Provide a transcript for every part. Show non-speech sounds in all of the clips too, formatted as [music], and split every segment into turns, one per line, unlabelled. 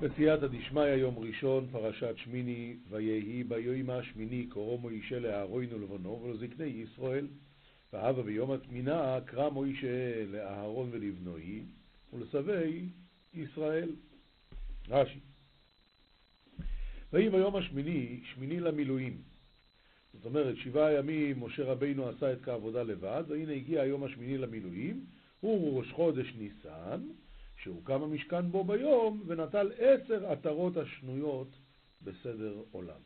בסייעתא דשמיא יום ראשון, פרשת שמיני, ויהי ביום השמיני קורו מוישה לאהרוין ולבנו ולזקני ישראל. והבה ביום התמינה קרא מוישה לאהרון ולבנוי ולשבי ישראל. רש"י. ויהי ביום השמיני, שמיני למילואים. זאת אומרת, שבעה ימים משה רבינו עשה את העבודה לבד, והנה הגיע היום השמיני למילואים, הוא ראש חודש ניסן, שהוקם המשכן בו ביום, ונטל עשר עטרות השנויות בסדר עולם.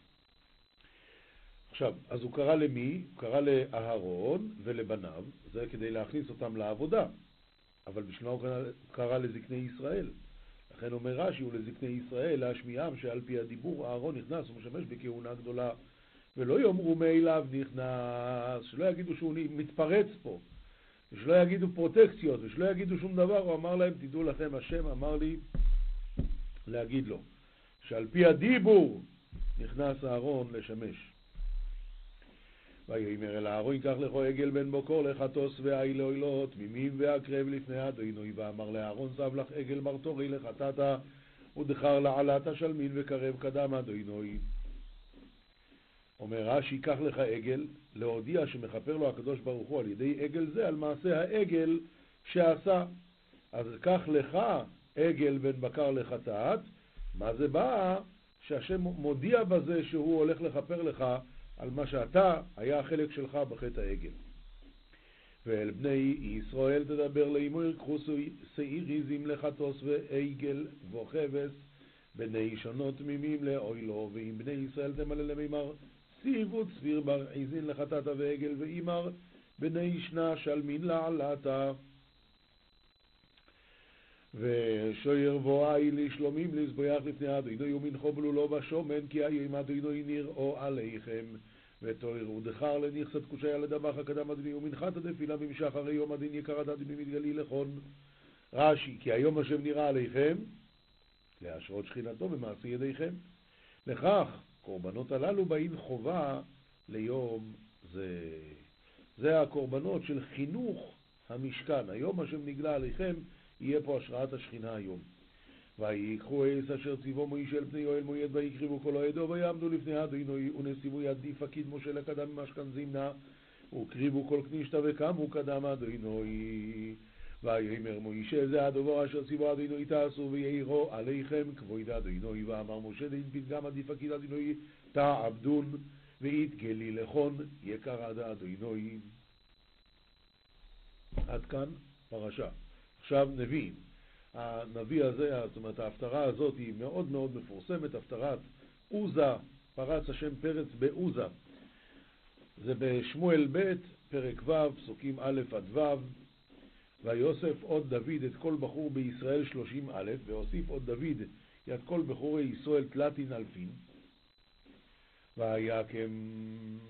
עכשיו, אז הוא קרא למי? הוא קרא לאהרון ולבניו, זה כדי להכניס אותם לעבודה, אבל בשביל מה הוא קרא לזקני ישראל? לכן אומר רש"י, ולזקני ישראל להשמיעם שעל פי הדיבור אהרון נכנס ומשמש בכהונה גדולה, ולא יאמרו מאליו נכנס, שלא יגידו שהוא מתפרץ פה, ושלא יגידו פרוטקציות, ושלא יגידו שום דבר, הוא אמר להם, תדעו לכם, השם אמר לי להגיד לו, שעל פי הדיבור נכנס אהרון לשמש. ויאמר אל אהרון, קח לכו עגל בן בוקר לחטוס ואי לאוילות, תמימים והקרב לפני אדוני, ואמר לאהרון, שב לך עגל מרתורי לחטאת, ודחר לעלת שלמין וקרב קדם אדוני. אומר רש"י, קח לך עגל, להודיע שמכפר לו הקדוש ברוך הוא על ידי עגל זה, על מעשה העגל שעשה. אז קח לך עגל בן בקר לחטאת, מה זה בא? שהשם מודיע בזה שהוא הולך לכפר לך על מה שאתה, היה החלק שלך בחטא העגל. ואל בני ישראל תדבר לאמור, קחו שעיר עזים לחטוס ועגל וכבש, בני שונות תמימים לאוילו, ואם בני ישראל תמלא למימר, סיבו צביר בר עזין לחטאת ועגל, ואימר בני שנה שלמין לעלתה. ושויר בואי לשלומים לזבויח לפני אדוני ומנחו בלולו בשומן כי היום אדוני נראו עליכם. ותוירו דחר לנכסת קושיה לדבח הקדם אדוני ומנחת הדפילה במשך הרי יום הדין יקר הדד ממתגלי לכון. רש"י כי היום השם נראה עליכם להשרות שכינתו במעשי ידיכם. לכך קורבנות הללו באים חובה ליום זה. זה הקורבנות של חינוך המשכן. היום השם נגלה עליכם יהיה פה השראת השכינה היום. ויקחו עץ אשר ציוו מוישה אל פני יואל מויד ויקריבו כל העדו ויעמדו לפני אדוני ונסיבו ידי פקיד משה לקדם ממשכן זימנה וקריבו כל כנישתא וקמו קדם אדוני ויאמר מוישה זה הדבר אשר ציוו אדוני תעשו ויעירו עליכם כבוד אדוני ואמר משה דין פתגם עדי פקיד אדוני תעבדון ויתגלי לכון יקר עד אדוני עד כאן פרשה עכשיו נביאים. הנביא הזה, זאת אומרת ההפטרה הזאת היא מאוד מאוד מפורסמת, הפטרת עוזה, פרץ השם פרץ בעוזה. זה בשמואל ב', פרק ו', פסוקים א' עד ו', ויוסף עוד דוד את כל בחור בישראל שלושים א', והוסיף עוד דוד יד כל בחורי ישראל תלתין אלפין.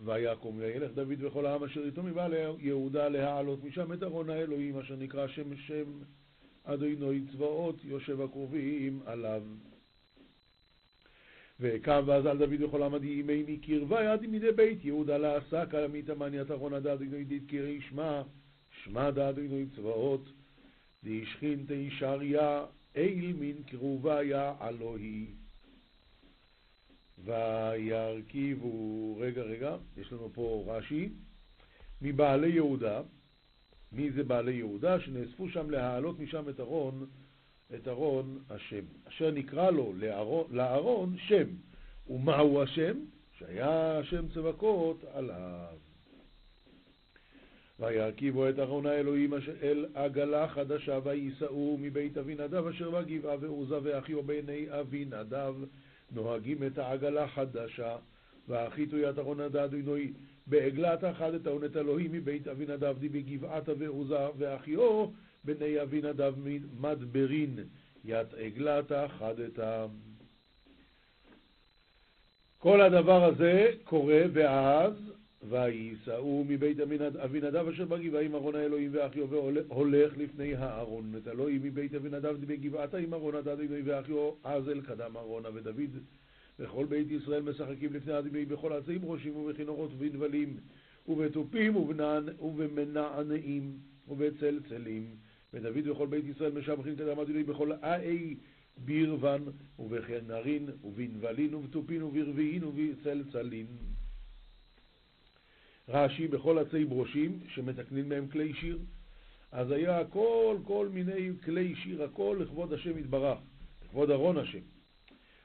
ויקום וילך דוד וכל העם אשר איתו מבעל יהודה להעלות משם את ארון האלוהים אשר נקרא שם שם אדוני צבאות יושב הקרובים עליו. וקם ואז על דוד וכל העם ימי מקרבה יד מדי בית יהודה לעסק על עמית המניית ארון הדד אדוני דתקרי שמע שמע אדוני צבאות דשכין תישריה איל מן קרוביה אלוהי וירכיבו, רגע, רגע, יש לנו פה רש"י, מבעלי יהודה, מי זה בעלי יהודה? שנאספו שם להעלות משם את ארון, את ארון השם, אשר נקרא לו לארון שם. ומהו השם? שהיה השם צבקות עליו. וירכיבו את ארון האלוהים אל עגלה חדשה ויישאו מבית אבינדב אשר בגבעה ועוזה ואחיו בני אבינדב נוהגים את העגלה חדשה, והחיתו יד ארון אדוני בעגלת אחד את העונת אלוהים מבית אבינדב די בגבעת ועוזה, ואחיו בני אבינדב מדברין, ית עגלת אחד את. כל הדבר הזה קורה, ואז ויישאו מבית אבינדב אשר בגבעה ארון האלוהים ואחיו והולך לפני הארון את אלוהים מבית אבינדב בגבעת עם ארון אדוני ואחיו עזל קדם ארונה ודוד וכל בית ישראל משחקים לפני אדוני בכל עצים ראשים ובכינורות ובנבלים ובתופים ובמנענעים ובצלצלים ודוד וכל בית ישראל משבחים קדם אדוני בכל האי בירוון, ובחנרין, ובנבלין, ובתופין, וברביעין, ובצלצלין. רש"י בכל עצי ברושים שמתקנים מהם כלי שיר. אז היה הכל, כל מיני כלי שיר, הכל לכבוד השם יתברך, לכבוד ארון השם.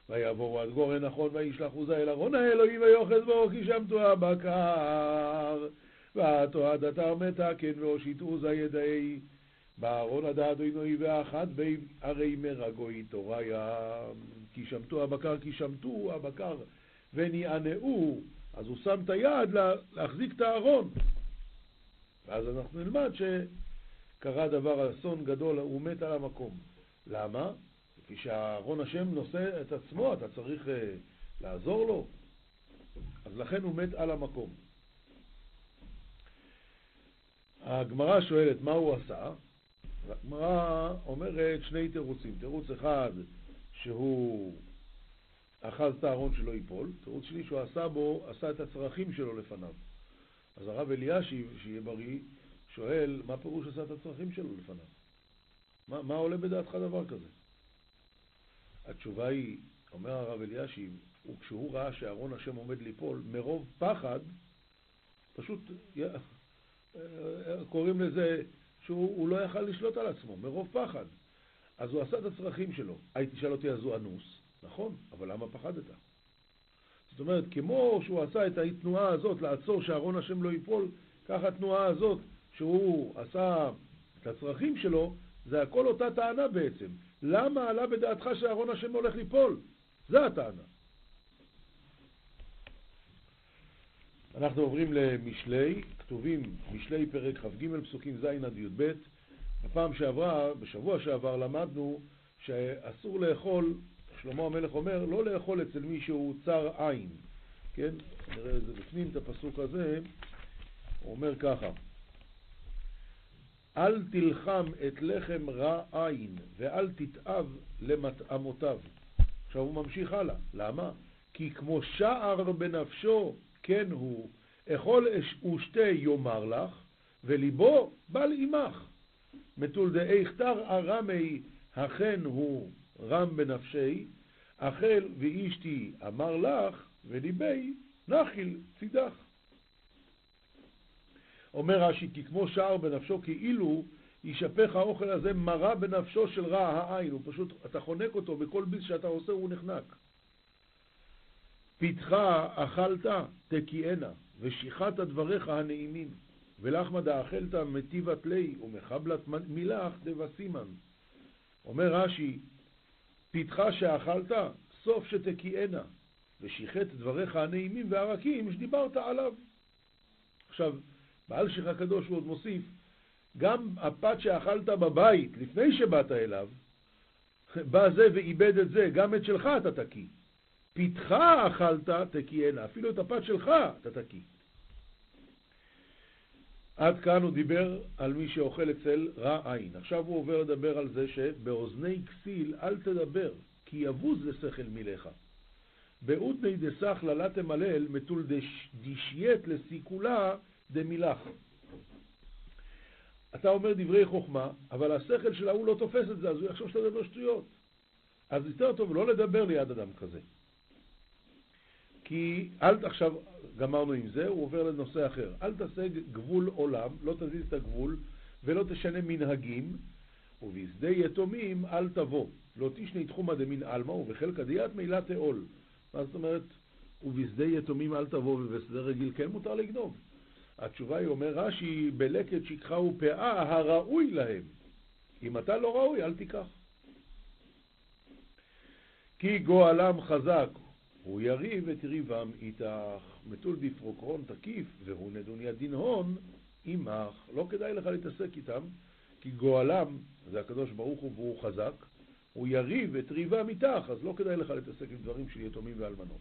ויבואו עד גורן נכון וישלחו זה אל ארון האלוהים ויוחד בו כי שמתו הבקר. ועתו דתר מתקן והושיטו זה ידי בארון הדעת עינוי ואחת בין ערי מרגוי תוריה. כי שמתו הבקר כי שמתו הבקר ונענעו אז הוא שם את היד להחזיק את הארון. ואז אנחנו נלמד שקרה דבר אסון גדול, הוא מת על המקום. למה? כי שהארון השם נושא את עצמו, אתה צריך uh, לעזור לו. אז לכן הוא מת על המקום. הגמרא שואלת מה הוא עשה, והגמרא אומרת שני תירוצים. תירוץ אחד שהוא אחז את הארון שלא ייפול, תירוץ שני שהוא עשה בו, עשה את הצרכים שלו לפניו. אז הרב אלישיב, שיהיה בריא, שואל, מה פירוש עשה את הצרכים שלו לפניו? מה, מה עולה בדעתך דבר כזה? התשובה היא, אומר הרב אלישיב, וכשהוא ראה שארון השם עומד ליפול, מרוב פחד, פשוט קוראים לזה שהוא לא יכל לשלוט על עצמו, מרוב פחד. אז הוא עשה את הצרכים שלו. הייתי תשאל אותי, אז הוא אנוס? נכון, אבל למה פחדת? זאת אומרת, כמו שהוא עשה את התנועה הזאת לעצור שארון השם לא ייפול, ככה התנועה הזאת שהוא עשה את הצרכים שלו, זה הכל אותה טענה בעצם. למה עלה בדעתך שארון השם הולך ליפול? זה הטענה. אנחנו עוברים למשלי, כתובים משלי פרק כ"ג פסוקים ז' עד י"ב. בפעם שעברה, בשבוע שעבר, למדנו שאסור לאכול שלמה המלך אומר לא לאכול אצל מי שהוא צר עין, כן? נראה את זה בפנים, את הפסוק הזה, הוא אומר ככה: אל תלחם את לחם רע עין ואל תתאב למטעמותיו. עכשיו הוא ממשיך הלאה, למה? כי כמו שער בנפשו כן הוא, אכול ושתה יאמר לך, וליבו בל עמך. מתול דאי כתר ארמי הכן הוא רם בנפשי, אכל ואשתי אמר לך, וליבי נחיל צידך. אומר רש"י, כי כמו שער בנפשו כאילו יישפך האוכל הזה מרה בנפשו של רע העין, הוא פשוט, אתה חונק אותו, בכל ביס שאתה עושה הוא נחנק. פתחה אכלת תקיענה, ושיחת דבריך הנעימים, ולחמא דאכלת מטיבת לי, ומחבלת מילך דבסימן. אומר רש"י, פיתך שאכלת, סוף שתקיענה, ושיחת דבריך הנעימים והרכים שדיברת עליו. עכשיו, בעל שיח הקדוש הוא עוד מוסיף, גם הפת שאכלת בבית לפני שבאת אליו, [laughs] בא זה ואיבד את זה, גם את שלך אתה תקיא. פיתך אכלת תקיענה, אפילו את הפת שלך אתה תקיא. עד כאן הוא דיבר על מי שאוכל אצל רע עין. עכשיו הוא עובר לדבר על זה שבאוזני כסיל אל תדבר, כי יבוז לשכל מילך. באותני דסך ללת תמלל מתול דשייט לסיכולה דמילך. אתה אומר דברי חוכמה, אבל השכל של ההוא לא תופס את זה, אז הוא יחשוב שאתה מדבר שטויות. אז יותר טוב לא לדבר ליד אדם כזה. כי אל, עכשיו גמרנו עם זה, הוא עובר לנושא אחר. אל תעשה גבול עולם, לא תזיז את הגבול, ולא תשנה מנהגים, ובשדה יתומים אל תבוא. לא תשני תחומא דמין עלמא, ובחלקא דיית מילה תעול. מה זאת אומרת, ובשדה יתומים אל תבוא, ובשדה רגיל כן מותר לגנוב? התשובה היא, אומר רש"י, בלקט שכחה ופאה הראוי להם. אם אתה לא ראוי, אל תיקח. כי גואלם חזק, הוא יריב את ריבם איתך, מתול בפרוקרון תקיף, והוא נדוניה דנהון עמך. לא כדאי לך להתעסק איתם, כי גואלם, זה הקדוש ברוך הוא והוא חזק, הוא יריב את ריבם איתך, אז לא כדאי לך להתעסק עם דברים של יתומים ואלמנות.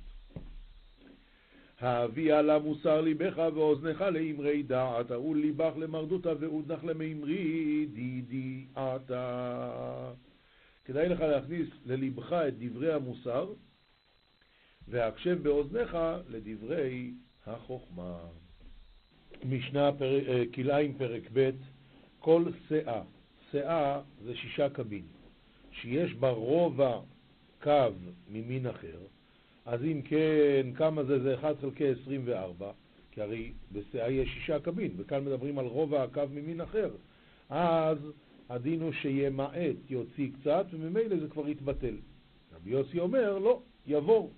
האביה לה מוסר ליבך ואוזנך לאמרי דעת, ההוא ליבך למרדותה ואודנך למימרי דידי עתה. כדאי לך להכניס ללבך את דברי המוסר, והקשב באוזניך לדברי החוכמה. משנה. אה, כלאיים פרק ב' כל שאה, שאה זה שישה קבין. שיש בה רובע קו ממין אחר, אז אם כן, כמה זה? זה 1 חלקי 24, כי הרי בסאה יש שישה קבין, וכאן מדברים על רובע הקו ממין אחר. אז הדין הוא שימעט, יוציא קצת, וממילא זה כבר יתבטל. רבי יוסי אומר, לא, יבור.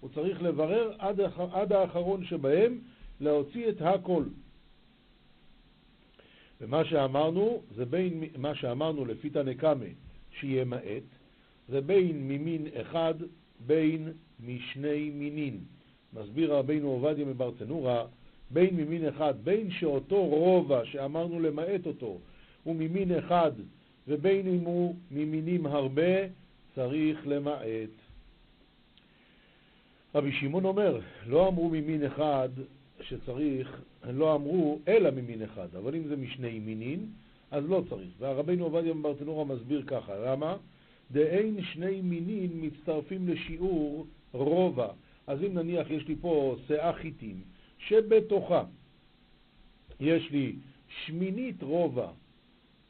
הוא צריך לברר עד, עד האחרון שבהם להוציא את הכל. ומה שאמרנו, זה בין מה שאמרנו לפי תנקמה שימעט, זה בין ממין אחד, בין משני מינין. מסביר רבינו עובדיה מברצנורה, בין ממין אחד, בין שאותו רובע שאמרנו למעט אותו הוא ממין אחד, ובין אם הוא ממינים הרבה, צריך למעט. רבי שמעון אומר, לא אמרו ממין אחד שצריך, לא אמרו אלא ממין אחד, אבל אם זה משני מינין, אז לא צריך. והרבינו עובדיה מברטנורה מסביר ככה, למה? דאין שני מינין מצטרפים לשיעור רובע. אז אם נניח יש לי פה שאה חיטים, שבתוכה יש לי שמינית רובע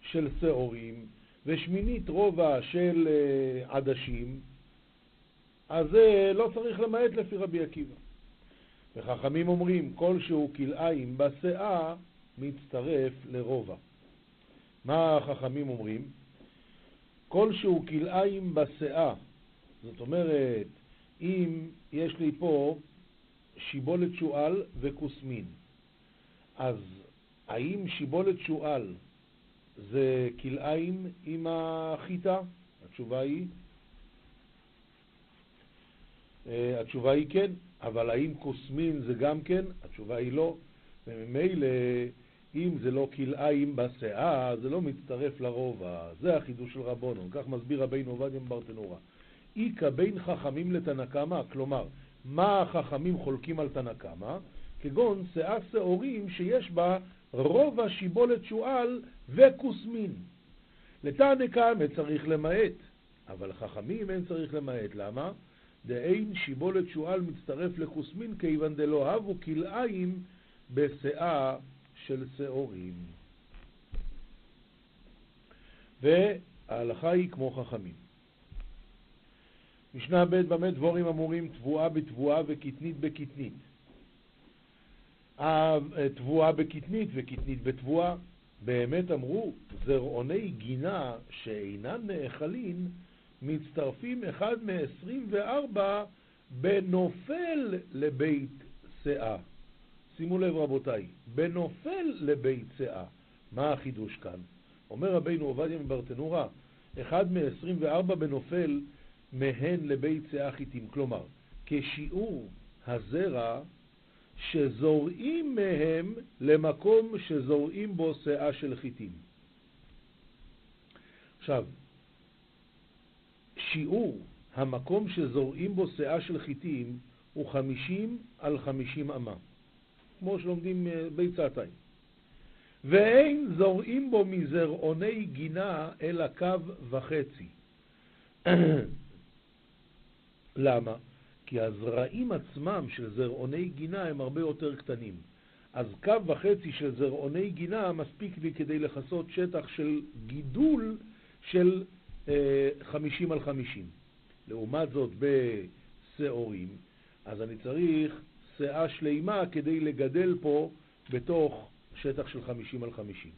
של שעורים ושמינית רובע של uh, עדשים, אז זה לא צריך למעט לפי רבי עקיבא. וחכמים אומרים, כל שהוא כלאיים בשאה מצטרף לרובע. מה החכמים אומרים? כל שהוא כלאיים בשאה, זאת אומרת, אם יש לי פה שיבולת שועל וכוסמין, אז האם שיבולת שועל זה כלאיים עם החיטה? התשובה היא אה, התשובה היא כן, אבל האם קוסמין זה גם כן? התשובה היא לא. וממילא, אם זה לא כלאיים בשיער, זה לא מצטרף לרובע. זה החידוש של רבונו. כך מסביר רבינו עובדיה מברטנורה. איכא בין חכמים לתנא כלומר, מה החכמים חולקים על תנא קמא? כגון שאה שעורים שיש בה רובע שיבולת שועל וכוסמין. לתנא קמא צריך למעט, אבל חכמים אין צריך למעט. למה? דאין שיבולת שועל מצטרף לכוסמין כיוון דלא הבו כלאיים בשאה של שעורים. וההלכה היא כמו חכמים. משנה ב' במה דבורים אמורים תבואה בתבואה וקטנית בקטנית. תבואה בקטנית וקטנית בתבואה, באמת אמרו זרעוני גינה שאינן נאכלין מצטרפים אחד מ-24 בנופל לבית שאה. שימו לב רבותיי, בנופל לבית שאה. מה החידוש כאן? אומר רבינו עובדיה מברטנורה, אחד מ-24 בנופל מהן לבית שאה חיטים. כלומר, כשיעור הזרע שזורעים מהם למקום שזורעים בו שאה של חיטים. עכשיו, שיעור המקום שזורעים בו שאה של חיטים הוא 50 על 50 אמה, כמו שלומדים אה, ביצתיים. ואין זורעים בו מזרעוני גינה אלא קו וחצי. [coughs] למה? כי הזרעים עצמם של זרעוני גינה הם הרבה יותר קטנים. אז קו וחצי של זרעוני גינה מספיק לי כדי לכסות שטח של גידול של 50 על 50. לעומת זאת בשעורים, אז אני צריך שאה שלימה כדי לגדל פה בתוך שטח של 50 על 50.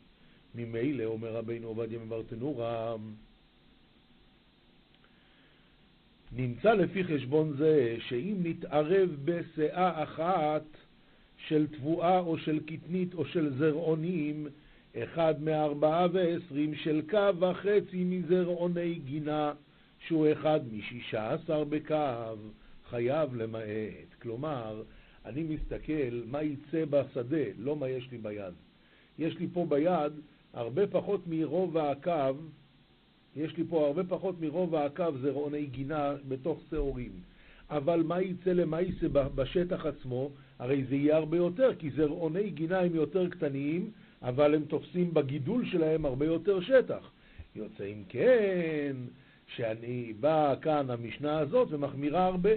ממילא, אומר רבינו עובדיה מברטנורה, נמצא לפי חשבון זה שאם נתערב בשאה אחת של תבואה או של קטנית או של זרעונים, אחד מארבעה ועשרים של קו וחצי מזרעוני גינה, שהוא אחד משישה עשר בקו, חייב למעט. כלומר, אני מסתכל מה יצא בשדה, לא מה יש לי ביד. יש לי פה ביד הרבה פחות מרובע הקו, יש לי פה הרבה פחות מרובע הקו זרעוני גינה בתוך שעורים. אבל מה יצא למעשה בשטח עצמו? הרי זה יהיה הרבה יותר, כי זרעוני גינה הם יותר קטנים, אבל הם תופסים בגידול שלהם הרבה יותר שטח. יוצא אם כן, שאני בא כאן המשנה הזאת ומחמירה הרבה,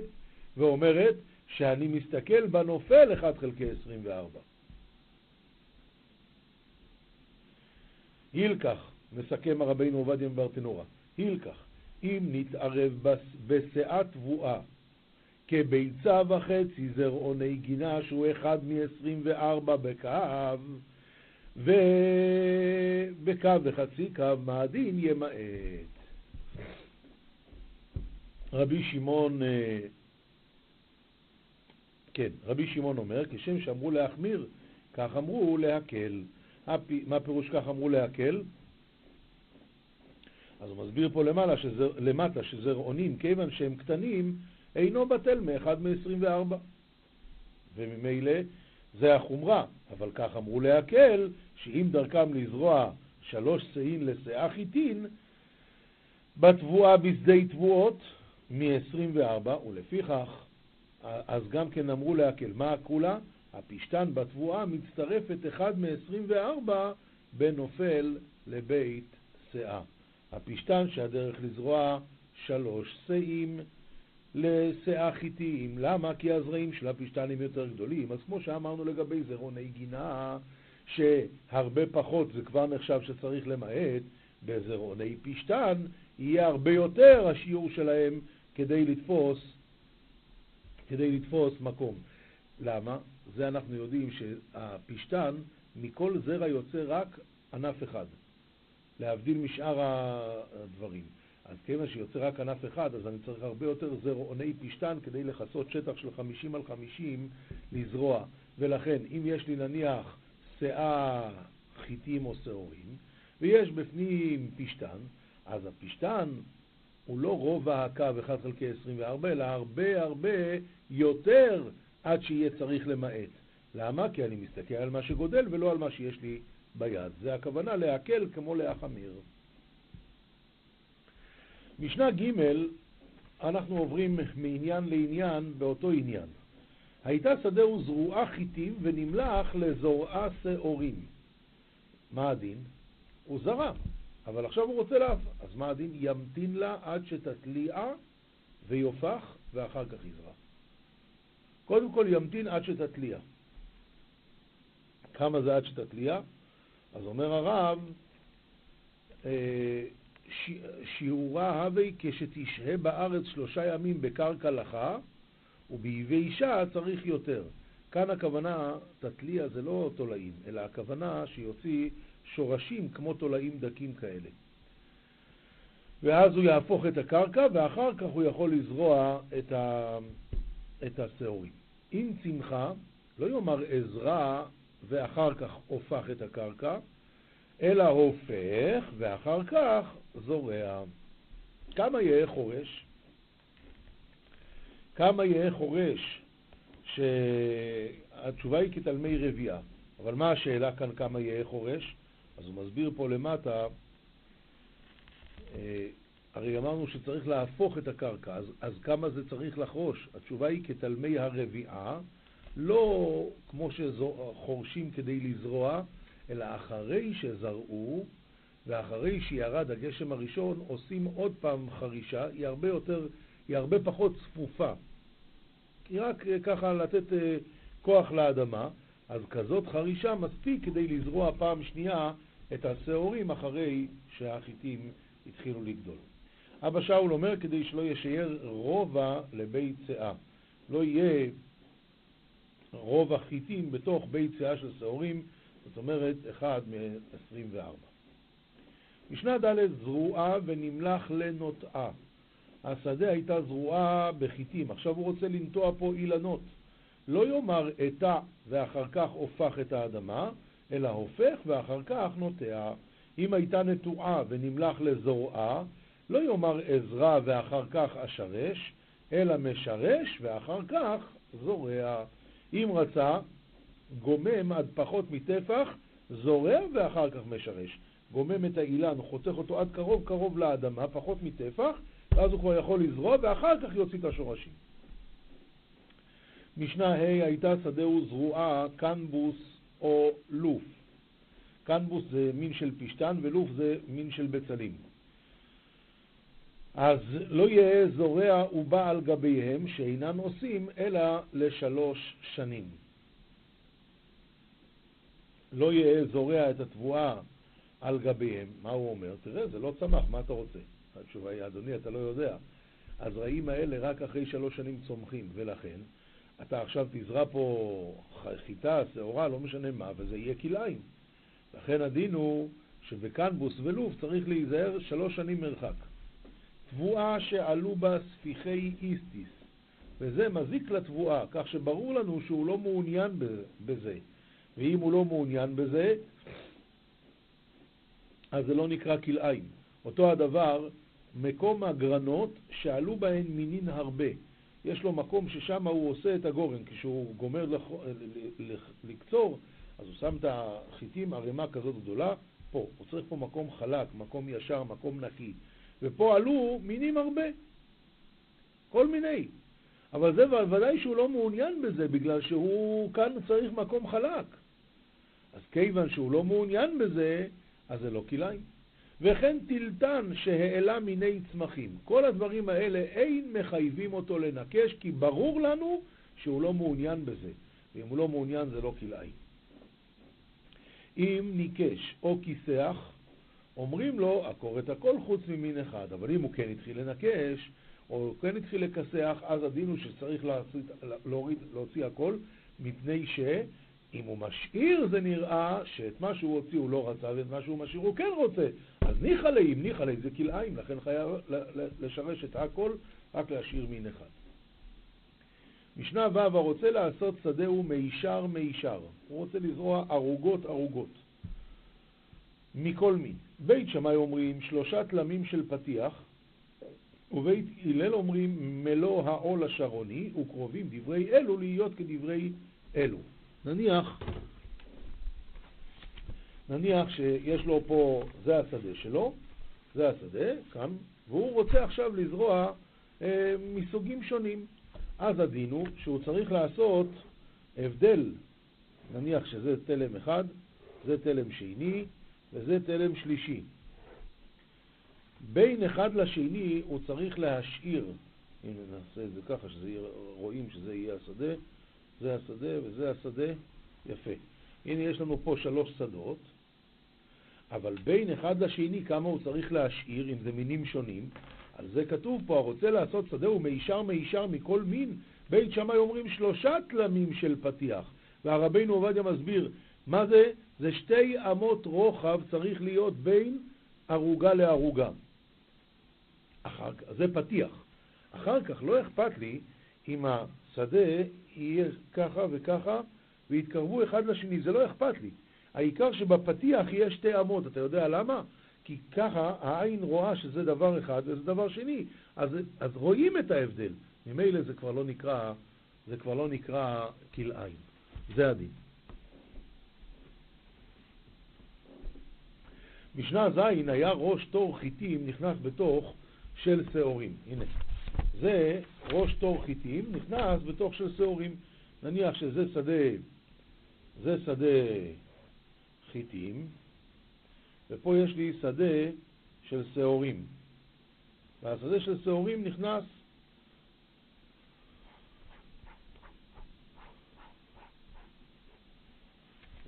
ואומרת שאני מסתכל בנופל 1 חלקי 24. הילקח, מסכם הרבינו עובדיה מברטנורה, הילקח, אם נתערב בשאה תבואה כביצה וחצי זרעוני גינה שהוא אחד מ-24 בקו, ובקו וחצי קו מעדין ימעט. רבי שמעון, אה, כן, רבי שמעון אומר, כשם שאמרו להחמיר, כך אמרו להקל. מה פירוש כך אמרו להקל? אז הוא מסביר פה למעלה, שזר, למטה שזרעונים, כיוון שהם קטנים, אינו בטל מאחד מ-24. וממילא זה החומרה, אבל כך אמרו להקל, שאם דרכם לזרוע שלוש שאים לשאה חיטין, בתבואה בשדה תבואות מ-24, ולפיכך, אז גם כן אמרו להקל. מה הכולה? הפשתן בתבואה מצטרפת אחד מ-24 בנופל לבית שאה. הפשתן שהדרך לזרוע שלוש שאים לשאה חיטים. למה? כי הזרעים של הפשתנים יותר גדולים. אז כמו שאמרנו לגבי זרעוני גינה, שהרבה פחות זה כבר נחשב שצריך למעט, בזרעוני פשתן יהיה הרבה יותר השיעור שלהם כדי לתפוס, כדי לתפוס מקום. למה? זה אנחנו יודעים שהפשתן, מכל זרע יוצא רק ענף אחד, להבדיל משאר הדברים. אז כיוון שיוצא רק ענף אחד, אז אני צריך הרבה יותר זרעוני פשתן כדי לכסות שטח של 50 על 50 לזרוע. ולכן, אם יש לי נניח שאה חיטים או שעורים, ויש בפנים פשתן, אז הפשתן הוא לא רובע הקו 1 חלקי 24, אלא הרבה הרבה יותר עד שיהיה צריך למעט. למה? כי אני מסתכל על מה שגודל ולא על מה שיש לי ביד. זה הכוונה להקל כמו להחמיר. משנה ג' אנחנו עוברים מעניין לעניין באותו עניין. הייתה שדהו זרועה חיטים ונמלח לזורעה שעורים. מה הדין? הוא זרע, אבל עכשיו הוא רוצה לאף. אז מה הדין? ימתין לה עד שתתליעה ויופח ואחר כך יזרע. קודם כל ימתין עד שתתליע. כמה זה עד שתתליע? אז אומר הרב, אה, שיעורה הווי כשתשהה בארץ שלושה ימים בקרקע לחה, וביבי אישה צריך יותר. כאן הכוונה, תתליע זה לא תולעים, אלא הכוונה שיוציא שורשים כמו תולעים דקים כאלה. ואז הוא יהפוך את הקרקע, ואחר כך הוא יכול לזרוע את, ה... את השעורים. אם צמחה, לא יאמר עזרה ואחר כך הופך את הקרקע, אלא הופך ואחר כך זורע. כמה יהיה חורש? כמה יהיה חורש? שהתשובה היא כתלמי רביעה. אבל מה השאלה כאן כמה יהיה חורש? אז הוא מסביר פה למטה, אה, הרי אמרנו שצריך להפוך את הקרקע, אז, אז כמה זה צריך לחרוש? התשובה היא כתלמי הרביעה, לא כמו שחורשים כדי לזרוע, אלא אחרי שזרעו, ואחרי שירד הגשם הראשון, עושים עוד פעם חרישה, היא הרבה, יותר, היא הרבה פחות צפופה. כי רק אה, ככה לתת אה, כוח לאדמה, אז כזאת חרישה מספיק כדי לזרוע פעם שנייה את השעורים אחרי שהחיטים התחילו לגדול. אבא שאול אומר כדי שלא ישייר רובע לבית שאה. לא יהיה רובע חיטים בתוך בית שאה של שעורים, זאת אומרת, אחד מ-24. משנה ד' זרועה ונמלח לנוטעה. השדה הייתה זרועה בחיטים, עכשיו הוא רוצה לנטוע פה אילנות. לא יאמר אטע ואחר כך הופך את האדמה, אלא הופך ואחר כך נוטע. אם הייתה נטועה ונמלח לזורעה, לא יאמר עזרה ואחר כך אשרש, אלא משרש ואחר כך זורע. אם רצה, גומם עד פחות מטפח, זורע ואחר כך משרש. גומם את האילן, חותך אותו עד קרוב קרוב לאדמה, פחות מטפח, ואז הוא כבר יכול לזרוע, ואחר כך יוציא את השורשים. משנה ה' הייתה שדהו זרועה קנבוס או לוף. קנבוס זה מין של פשטן ולוף זה מין של בצלים. אז לא יהיה זורע ובא על גביהם שאינן עושים אלא לשלוש שנים. לא יהיה זורע את התבואה על גביהם. מה הוא אומר? תראה, זה לא צמח, מה אתה רוצה? התשובה היא, אדוני, אתה לא יודע. הזרעים האלה רק אחרי שלוש שנים צומחים, ולכן אתה עכשיו תזרע פה חיטה, שעורה, לא משנה מה, וזה יהיה כלאיים. לכן הדין הוא שבקנבוס ולוב צריך להיזהר שלוש שנים מרחק. תבואה שעלו בה ספיחי איסטיס, וזה מזיק לתבואה, כך שברור לנו שהוא לא מעוניין בזה. ואם הוא לא מעוניין בזה, אז זה לא נקרא כלאיים. אותו הדבר, מקום הגרנות שעלו בהן מינין הרבה. יש לו מקום ששם הוא עושה את הגורן. כשהוא גומר לח... לקצור, אז הוא שם את החיטים, ערימה כזאת גדולה, פה. הוא צריך פה מקום חלק, מקום ישר, מקום נקי. ופה עלו מינים הרבה. כל מיני. אבל זה ודאי שהוא לא מעוניין בזה, בגלל שהוא כאן צריך מקום חלק. אז כיוון שהוא לא מעוניין בזה, אז זה לא כלאיים. וכן טילטן שהעלה מיני צמחים. כל הדברים האלה אין מחייבים אותו לנקש, כי ברור לנו שהוא לא מעוניין בזה. ואם הוא לא מעוניין זה לא כלאיים. אם ניקש או כיסח, אומרים לו, עקור את הכל חוץ ממין אחד. אבל אם הוא כן התחיל לנקש, או כן התחיל לכסח, אז הדין הוא שצריך להוריד, להוציא הכל, מפני שאם הוא משאיר זה נראה שאת מה שהוא הוציא הוא לא רצה, ואת מה שהוא משאיר הוא כן רוצה. אז ניחא לי, אם ניחא לי זה כלאיים, לכן חייב לשרש את הכל, רק להשאיר מין אחד. משנה ו' הרוצה לעשות שדהו מישר מישר. הוא רוצה לזרוע ערוגות ערוגות. מכל מין. בית שמאי אומרים שלושה תלמים של פתיח, ובית הלל אומרים מלוא העול השרוני, וקרובים דברי אלו להיות כדברי אלו. נניח, נניח שיש לו פה, זה השדה שלו, זה השדה, כאן, והוא רוצה עכשיו לזרוע אה, מסוגים שונים. אז הדין הוא שהוא צריך לעשות הבדל, נניח שזה תלם אחד, זה תלם שני וזה תלם שלישי. בין אחד לשני הוא צריך להשאיר, הנה נעשה את זה ככה, שרואים שזה יהיה השדה, זה השדה וזה השדה, יפה. הנה יש לנו פה שלוש שדות, אבל בין אחד לשני כמה הוא צריך להשאיר, אם זה מינים שונים, על זה כתוב פה, הרוצה לעשות שדה הוא מישר מישר מכל מין. בית שמאי אומרים שלושה תלמים של פתיח. והרבינו עובדיה מסביר, מה זה? זה שתי אמות רוחב צריך להיות בין ערוגה לערוגה. אחר כך, זה פתיח. אחר כך לא אכפת לי אם השדה יהיה ככה וככה ויתקרבו אחד לשני, זה לא אכפת לי. העיקר שבפתיח יהיה שתי אמות, אתה יודע למה? כי ככה העין רואה שזה דבר אחד וזה דבר שני, אז, אז רואים את ההבדל. ממילא זה כבר לא נקרא, זה כבר לא נקרא כלאיים. זה הדין. משנה ז' היה ראש תור חיטים נכנס בתוך של שעורים. הנה, זה ראש תור חיטים נכנס בתוך של שעורים. נניח שזה שדה, זה שדה חיטים, ופה יש לי שדה של שעורים. והשדה של שעורים נכנס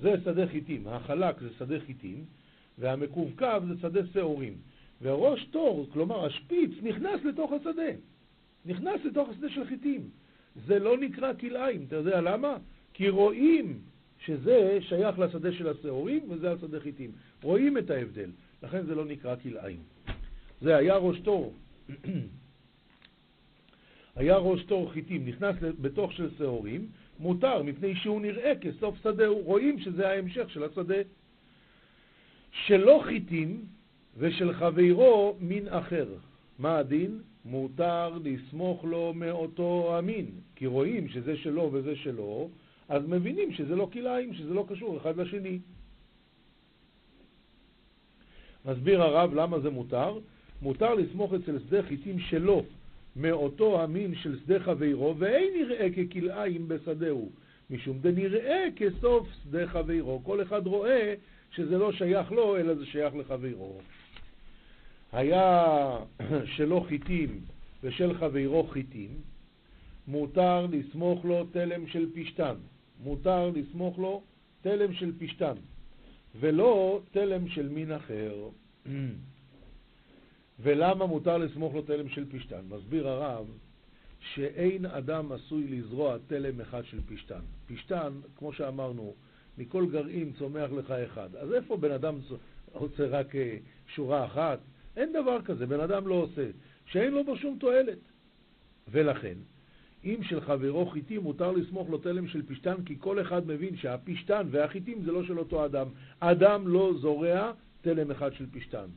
זה שדה חיטים, החלק זה שדה חיטים, והמקווקו זה שדה שעורים. וראש תור, כלומר השפיץ, נכנס לתוך השדה. נכנס לתוך השדה של חיטים. זה לא נקרא כלאיים, אתה יודע למה? כי רואים שזה שייך לשדה של השעורים וזה השדה חיטים. רואים את ההבדל, לכן זה לא נקרא כלאיים. זה היה ראש תור. [clears throat] היה ראש תור חיטים, נכנס בתוך של שעורים, מותר מפני שהוא נראה כסוף שדה, רואים שזה ההמשך של השדה. שלא חיטים ושל חברו מין אחר. מה הדין? מותר לסמוך לו מאותו המין, כי רואים שזה שלו וזה שלו, אז מבינים שזה לא כלאיים, שזה לא קשור אחד לשני. מסביר הרב למה זה מותר. מותר לסמוך אצל שדה חיטים שלו מאותו המין של שדה חברו, ואין נראה ככלאיים בשדהו, משום דנראה כסוף שדה חברו. כל אחד רואה שזה לא שייך לו, אלא זה שייך לחברו. היה [clears throat] שלו חיטים ושל חברו חיטים, מותר לסמוך לו תלם של פשתן. מותר לסמוך לו תלם של פשתן, ולא תלם של מין אחר. [clears throat] ולמה מותר לסמוך לו תלם של פשתן? מסביר הרב שאין אדם עשוי לזרוע תלם אחד של פשתן. פשתן, כמו שאמרנו, מכל גרעין צומח לך אחד. אז איפה בן אדם עושה רק אה, שורה אחת? אין דבר כזה, בן אדם לא עושה, שאין לו בו שום תועלת. ולכן, אם של חברו חיטים מותר לסמוך לו תלם של פשתן, כי כל אחד מבין שהפשתן והחיטים זה לא של אותו אדם. אדם לא זורע תלם אחד של פשתן.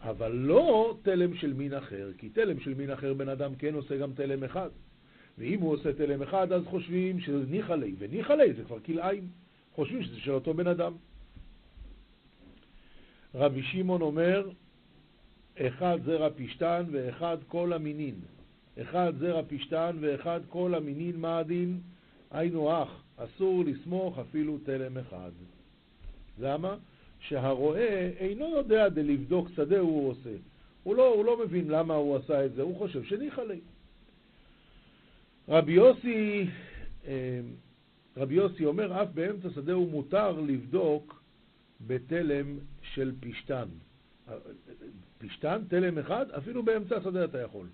אבל לא תלם של מין אחר, כי תלם של מין אחר בן אדם כן עושה גם תלם אחד. ואם הוא עושה תלם אחד, אז חושבים שזה ניחא ליה, וניחא ליה זה כבר כלאיים. חושבים שזה של אותו בן אדם. רבי שמעון אומר, אחד זרע פשתן ואחד כל המינין. אחד זרע פשתן ואחד כל המינין, מה הדין? היינו אח, אסור לסמוך אפילו תלם אחד. למה? שהרועה אינו יודע דלבדוק שדה הוא עושה. הוא לא, הוא לא מבין למה הוא עשה את זה, הוא חושב שניחא לי. רבי יוסי, אה, רבי יוסי אומר, אף באמצע שדה הוא מותר לבדוק בתלם של פשתן. פשתן, תלם אחד, אפילו באמצע השדה אתה יכול.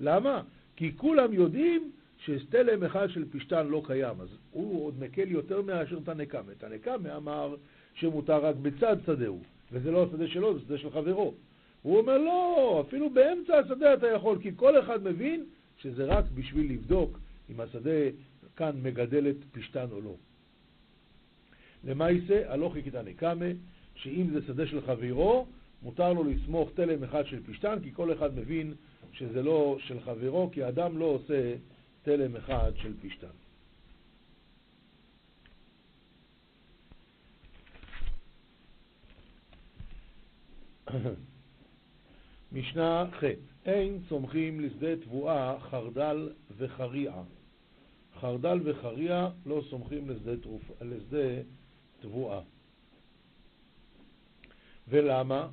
למה? כי כולם יודעים שתלם אחד של פשתן לא קיים, אז הוא עוד מקל יותר מאשר תנקמה. תנקמה אמר שמותר רק בצד שדהו, וזה לא השדה שלו, זה שדה של חברו. הוא אומר, לא, אפילו באמצע השדה אתה יכול, כי כל אחד מבין שזה רק בשביל לבדוק אם השדה כאן מגדל את פשתן או לא. למעשה, הלוכי כתנקמה, שאם זה שדה של חברו, מותר לו לסמוך תלם אחד של פשתן, כי כל אחד מבין שזה לא של חברו, כי האדם לא עושה תלם אחד של פשתן. [coughs] משנה ח' אין צומחים לשדה תבואה חרדל וחריעה. חרדל וחריע לא סומכים לשדה, תרופ... לשדה תבואה. ולמה?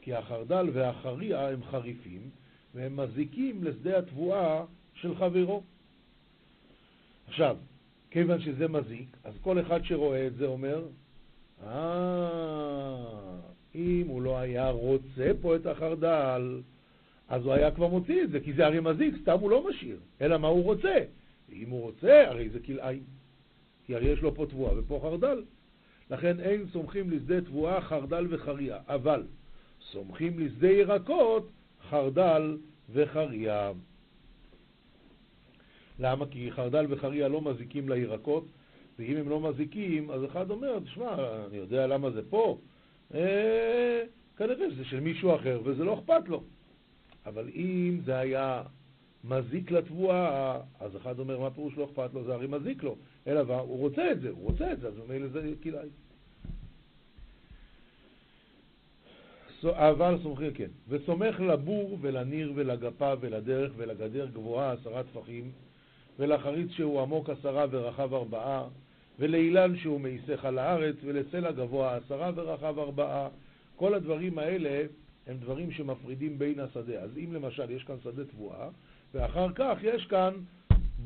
כי החרדל והחריע הם חריפים והם מזיקים לשדה התבואה של חברו. עכשיו, כיוון שזה מזיק, אז כל אחד שרואה את זה אומר, אה, אם הוא לא היה רוצה פה את החרדל, אז הוא היה כבר מוציא את זה, כי זה הרי מזיק, סתם הוא לא משאיר, אלא מה הוא רוצה. ואם הוא רוצה, הרי זה כלאיים. כי הרי יש לו פה תבואה ופה חרדל. לכן אין סומכים לשדה תבואה חרדל וחריה, אבל סומכים לשדה ירקות חרדל וחריה. למה? כי חרדל וחריה לא מזיקים לירקות, ואם הם לא מזיקים, אז אחד אומר, תשמע, אני יודע למה זה פה, אה, כנראה שזה של מישהו אחר וזה לא אכפת לו. אבל אם זה היה מזיק לתבואה, אז אחד אומר, מה פירוש לא אכפת לו? זה הרי מזיק לו. אלא הוא רוצה את זה, הוא רוצה את זה, אז ממילא זה כלאי. אבל סומכים, כן. וסומך לבור ולניר ולגפה ולדרך ולגדר גבוהה עשרה טפחים, ולחריץ שהוא עמוק עשרה ורחב ארבעה, ולאילן שהוא מאיסך על הארץ, ולסלע גבוה עשרה ורחב ארבעה. כל הדברים האלה הם דברים שמפרידים בין השדה. אז אם למשל יש כאן שדה תבואה, ואחר כך יש כאן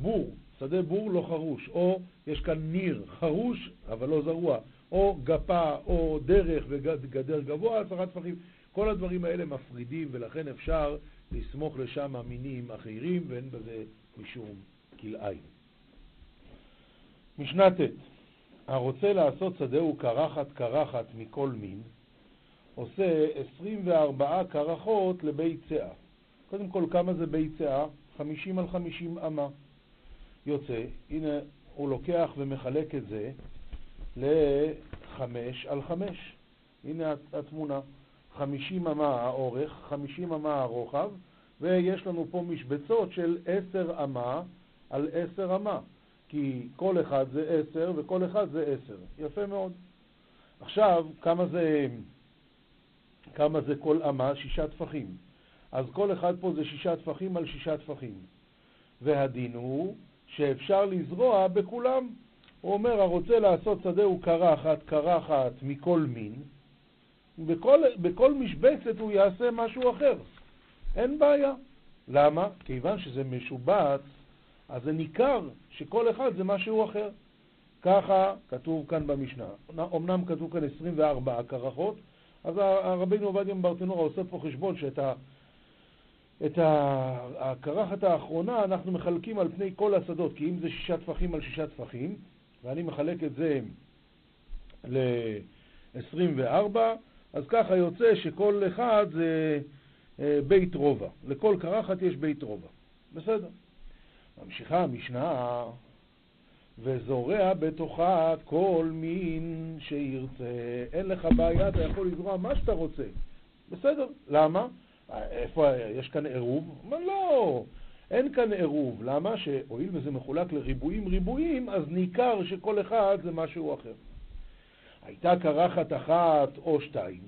בור, שדה בור לא חרוש, או יש כאן ניר חרוש אבל לא זרוע, או גפה, או דרך וגדר גבוה, עשרה טפחים. כל הדברים האלה מפרידים, ולכן אפשר לסמוך לשם מינים אחרים, ואין בזה משום כלאיים. משנה ט' הרוצה לעשות שדהו קרחת קרחת מכל מין, עושה 24 קרחות לבית צאה. קודם כל, כמה זה בית צאה? 50 על 50 אמה. יוצא, הנה הוא לוקח ומחלק את זה ל-5 על 5. הנה התמונה. 50 אמה האורך, 50 אמה הרוחב, ויש לנו פה משבצות של 10 אמה על 10 אמה. כי כל אחד זה 10 וכל אחד זה 10. יפה מאוד. עכשיו, כמה זה, כמה זה כל אמה? שישה טפחים. אז כל אחד פה זה שישה טפחים על שישה טפחים. והדין הוא שאפשר לזרוע בכולם. הוא אומר, הרוצה לעשות שדהו קרחת, קרחת מכל מין, בכל, בכל משבצת הוא יעשה משהו אחר. אין בעיה. למה? כיוון שזה משובץ, אז זה ניכר שכל אחד זה משהו אחר. ככה כתוב כאן במשנה. אמנם כתוב כאן 24 קרחות, אז הרבינו עובדיה מברטנורה עושה פה חשבון שאת ה... את הקרחת האחרונה אנחנו מחלקים על פני כל השדות, כי אם זה שישה טפחים על שישה טפחים, ואני מחלק את זה ל-24, אז ככה יוצא שכל אחד זה אה, בית רובע. לכל קרחת יש בית רובע. בסדר. ממשיכה המשנה, וזורע בתוכה כל מין שירצה. אין לך בעיה, אתה יכול לזרוע מה שאתה רוצה. בסדר. למה? איפה, יש כאן עירוב? אומר, לא, אין כאן עירוב. למה? שהואיל וזה מחולק לריבועים ריבועים, אז ניכר שכל אחד זה משהו אחר. הייתה קרחת אחת או שתיים.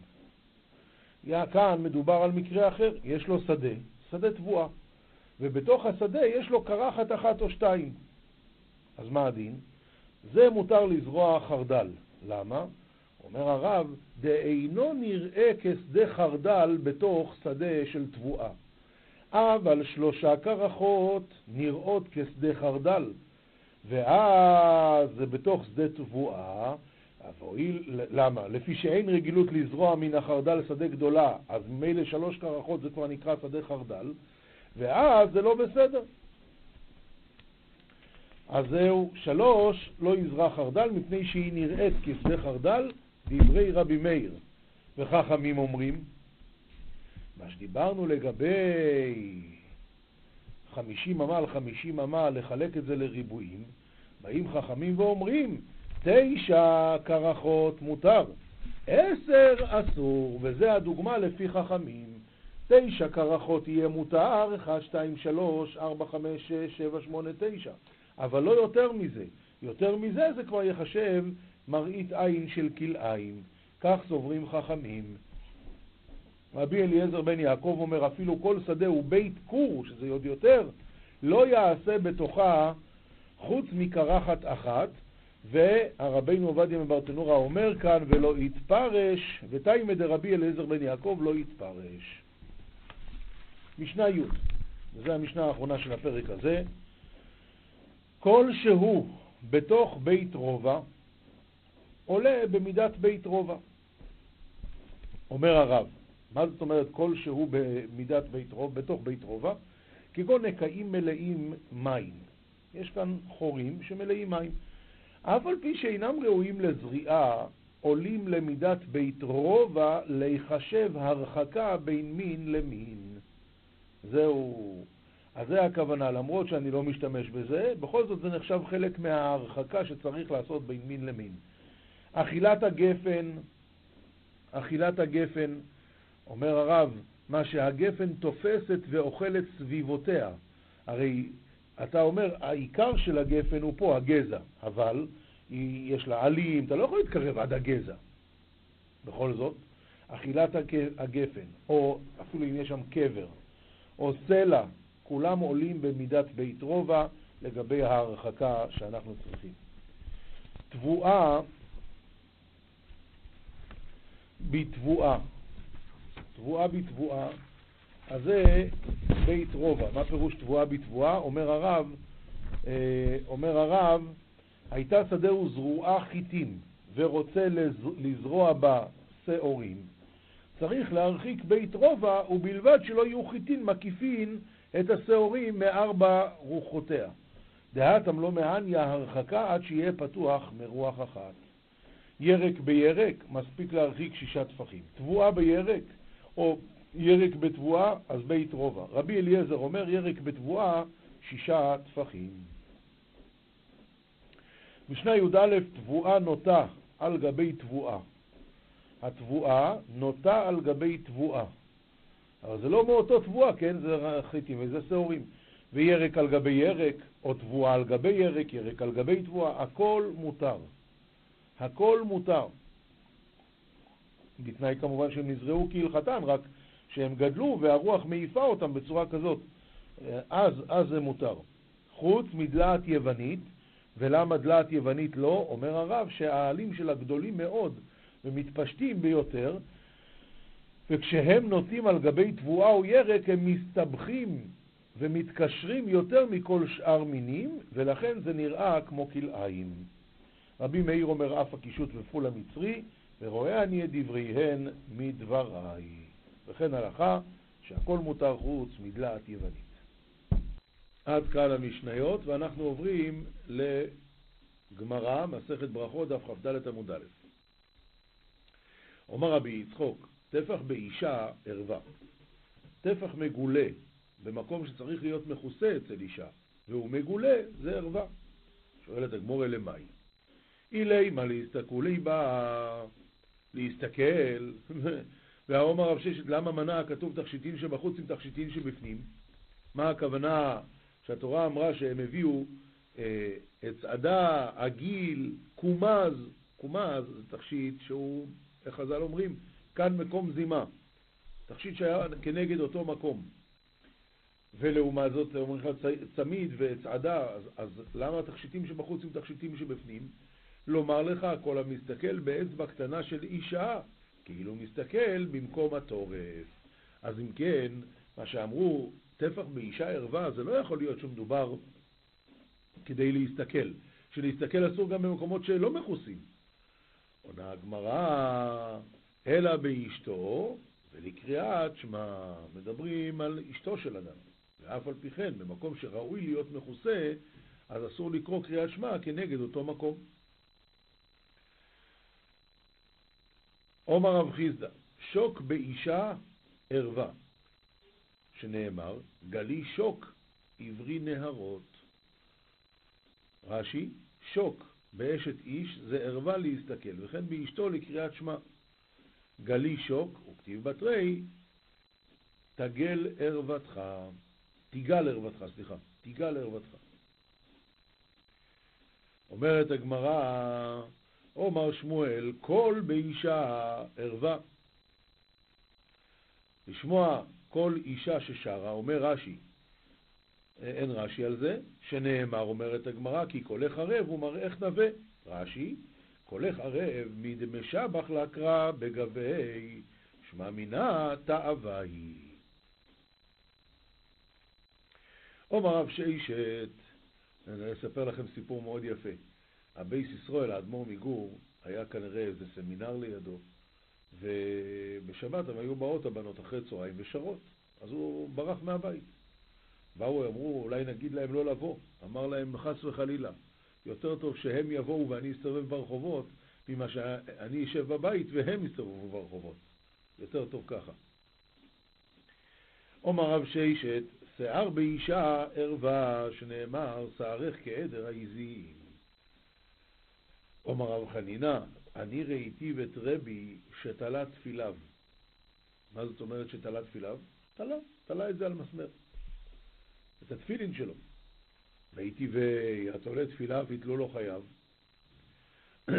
כאן מדובר על מקרה אחר, יש לו שדה, שדה תבואה, ובתוך השדה יש לו קרחת אחת או שתיים. אז מה הדין? זה מותר לזרוע חרדל. למה? אומר הרב, דאינו נראה כשדה חרדל בתוך שדה של תבואה. אבל שלושה קרחות נראות כשדה חרדל, ואז זה בתוך שדה תבואה, והואיל, למה? לפי שאין רגילות לזרוע מן החרדל שדה גדולה, אז ממילא שלוש קרחות זה כבר נקרא שדה חרדל, ואז זה לא בסדר. אז זהו, שלוש, לא יזרע חרדל מפני שהיא נראית כשדה חרדל, דברי רבי מאיר. וחכמים אומרים, מה שדיברנו לגבי חמישים אמה על חמישים אמה, לחלק את זה לריבועים, באים חכמים ואומרים, תשע קרחות מותר, עשר אסור, וזה הדוגמה לפי חכמים. תשע קרחות יהיה מותר, 1, 2, 3, 4, 5, 6, 7, 8, 9. אבל לא יותר מזה. יותר מזה זה כבר יחשב מראית עין של כלאיים. כך סוברים חכמים. רבי אליעזר בן יעקב אומר, אפילו כל שדה הוא בית כור, שזה עוד יותר, לא יעשה בתוכה חוץ מקרחת אחת, והרבינו עובדיה מברטנורה אומר כאן, ולא יתפרש, ותימא דרבי אליעזר בן יעקב לא יתפרש. משנה י', וזו המשנה האחרונה של הפרק הזה, כל שהוא בתוך בית רובע, עולה במידת בית רובע. אומר הרב, מה זאת אומרת כל שהוא במידת בית רובע, בתוך בית רובע? כגון נקעים מלאים מים. יש כאן חורים שמלאים מים. אף על פי שאינם ראויים לזריעה, עולים למידת בית רובע להיחשב הרחקה בין מין למין. זהו. אז זה הכוונה, למרות שאני לא משתמש בזה, בכל זאת זה נחשב חלק מההרחקה שצריך לעשות בין מין למין. אכילת הגפן, אכילת הגפן, אומר הרב, מה שהגפן תופסת ואוכלת סביבותיה. הרי אתה אומר, העיקר של הגפן הוא פה, הגזע, אבל יש לה עלים, אתה לא יכול להתקרב עד הגזע. בכל זאת, אכילת הגפן, או אפילו אם יש שם קבר, או סלע, כולם עולים במידת בית רובע לגבי ההרחקה שאנחנו צריכים. תבואה בתבואה. תבואה בתבואה, אז זה בית רובע. מה פירוש תבואה בתבואה? אומר הרב, אה, אומר הרב, הייתה שדהו זרועה חיטים ורוצה לזרוע בה שעורים, צריך להרחיק בית רובע ובלבד שלא יהיו חיטין מקיפין את השעורים מארבע רוחותיה. דהתם לא מעניה הרחקה עד שיהיה פתוח מרוח אחת. ירק בירק, מספיק להרחיק שישה טפחים. תבואה בירק, או ירק בתבואה, אז בית רובע. רבי אליעזר אומר ירק בתבואה, שישה טפחים. משנה י"א, תבואה נוטה על גבי תבואה. התבואה נוטה על גבי תבואה. אבל זה לא מאותו תבואה, כן? זה חיטים וזה שעורים. וירק על גבי ירק, או תבואה על גבי ירק, ירק על גבי תבואה, הכל מותר. הכל מותר. בתנאי כמובן שהם נזרעו כהלכתן, רק שהם גדלו והרוח מעיפה אותם בצורה כזאת. אז, אז זה מותר. חוץ מדלעת יוונית, ולמה דלעת יוונית לא? אומר הרב שהעלים שלה גדולים מאוד ומתפשטים ביותר, וכשהם נוטים על גבי תבואה או ירק הם מסתבכים ומתקשרים יותר מכל שאר מינים, ולכן זה נראה כמו כלאיים. רבי מאיר אומר אף הקישוט ופול המצרי, ורואה אני את דבריהן מדבריי. וכן הלכה שהכל מותר חוץ מדלת יוונית. עד כאן המשניות, ואנחנו עוברים לגמרא, מסכת ברכות, דף כ"ד עמוד א'. אומר רבי יצחוק, טפח באישה ערווה. טפח מגולה במקום שצריך להיות מכוסה אצל אישה, והוא מגולה, זה ערווה. שואלת הגמורה למאי. אילי מה להסתכולי בה להסתכל, [laughs] והאומר רב ששת למה מנע כתוב תכשיטין שבחוץ עם תכשיטין שבפנים? מה הכוונה שהתורה אמרה שהם הביאו אה, הצעדה, עגיל, קומז, קומז זה תכשיט שהוא, איך חז"ל אומרים, כאן מקום זימה, תכשיט שהיה כנגד אותו מקום. ולעומת זאת אומרים לך צמיד וצעדה, אז, אז למה התכשיטים שבחוץ הם תכשיטים שבפנים? לומר לך כל המסתכל באצבע קטנה של אישה, כאילו מסתכל במקום הטורף. אז אם כן, מה שאמרו, טפח באישה ערווה, זה לא יכול להיות שמדובר כדי להסתכל. שלהסתכל אסור גם במקומות שלא מכוסים. עונה הגמרא, אלא באשתו, ולקריאת שמע, מדברים על אשתו של אדם. ואף על פי כן, במקום שראוי להיות מכוסה, אז אסור לקרוא קריאת שמע כנגד אותו מקום. עומר רב חיסדא, שוק באישה ערווה, שנאמר, גלי שוק עברי נהרות. רש"י, שוק באשת איש זה ערווה להסתכל, וכן באשתו לקריאת שמע. גלי שוק, וכתיב בתרי, תגל ערוותך, תיגל ערוותך, סליחה, תיגל ערוותך. אומרת הגמרא, אומר שמואל, כל באישה ערווה. לשמוע כל אישה ששרה, אומר רש"י, אין רש"י על זה, שנאמר, אומרת הגמרא, כי קולך ערב ומראך נווה. רש"י, קולך ערב מדמשבח לה קרא בגווה, שמע מינה תאווה היא. אומר רב ששת, אני אספר לכם סיפור מאוד יפה. הבייס ישראל, האדמו"ר מגור, היה כנראה איזה סמינר לידו, ובשבת הם היו באות הבנות אחרי צהריים ושרות, אז הוא ברח מהבית. באו, אמרו, אולי נגיד להם לא לבוא. אמר להם, חס וחלילה, יותר טוב שהם יבואו ואני אסתובב ברחובות, ממה שאני אשב בבית והם יסתובבו ברחובות. יותר טוב ככה. עומר רב שיישת, שיער באישה ערווה, שנאמר, שערך כעדר העזים. עומר רב חנינה, אני ראיתי את רבי שתלה תפיליו. מה זאת אומרת שתלה תפיליו? תלה, תלה את זה על מסמר. את התפילין שלו. ראיתי והתולה תפיליו יתלו לו חייו. [coughs]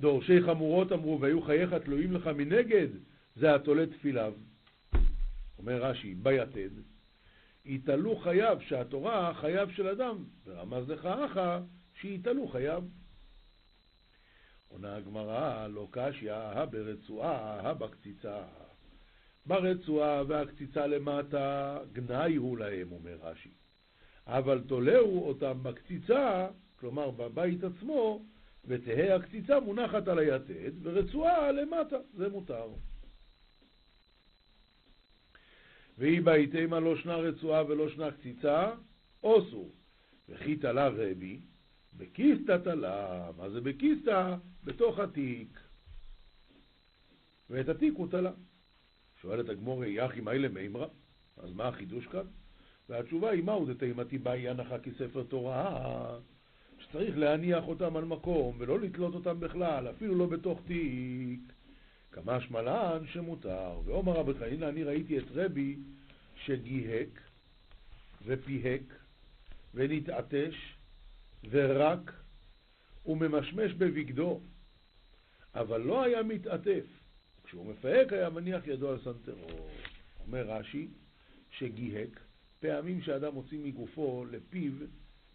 דורשי חמורות אמרו, והיו חייך תלויים לך מנגד, זה התולה תפיליו. אומר רש"י, ביתד, יתעלו חייו, שהתורה חייו של אדם, ורמז לך אחא, שיתעלו חייו. עונה הגמרא, לא קשיא, הא ברצועה, הא בקציצה. ברצועה והקציצה למטה, גנאי הוא להם, אומר רש"י. אבל תולעו אותם בקציצה, כלומר בבית עצמו, ותהא הקציצה מונחת על היתד, ורצועה למטה, זה מותר. והיא בהיתמה לא שנה רצועה ולא שנה קציצה, אוסו. וכי תלה רבי, בקיסתא תלה, מה זה בקיסתא? בתוך התיק. ואת התיק הוא תלה. שואלת הגמור, יחי מיילה מימרא, אז מה החידוש כאן? והתשובה היא, מהו דתימתי באי הנחה כספר תורה, שצריך להניח אותם על מקום ולא לתלות אותם בכלל, אפילו לא בתוך תיק. כמה שמלן שמותר. ואומר רבי חנינא, אני ראיתי את רבי שגיהק ופיהק ונתעטש ורק וממשמש בבגדו, אבל לא היה מתעטף. כשהוא מפהק היה מניח ידו על סנטרו. אומר רש"י שגיהק, פעמים שאדם מוציא מגופו לפיו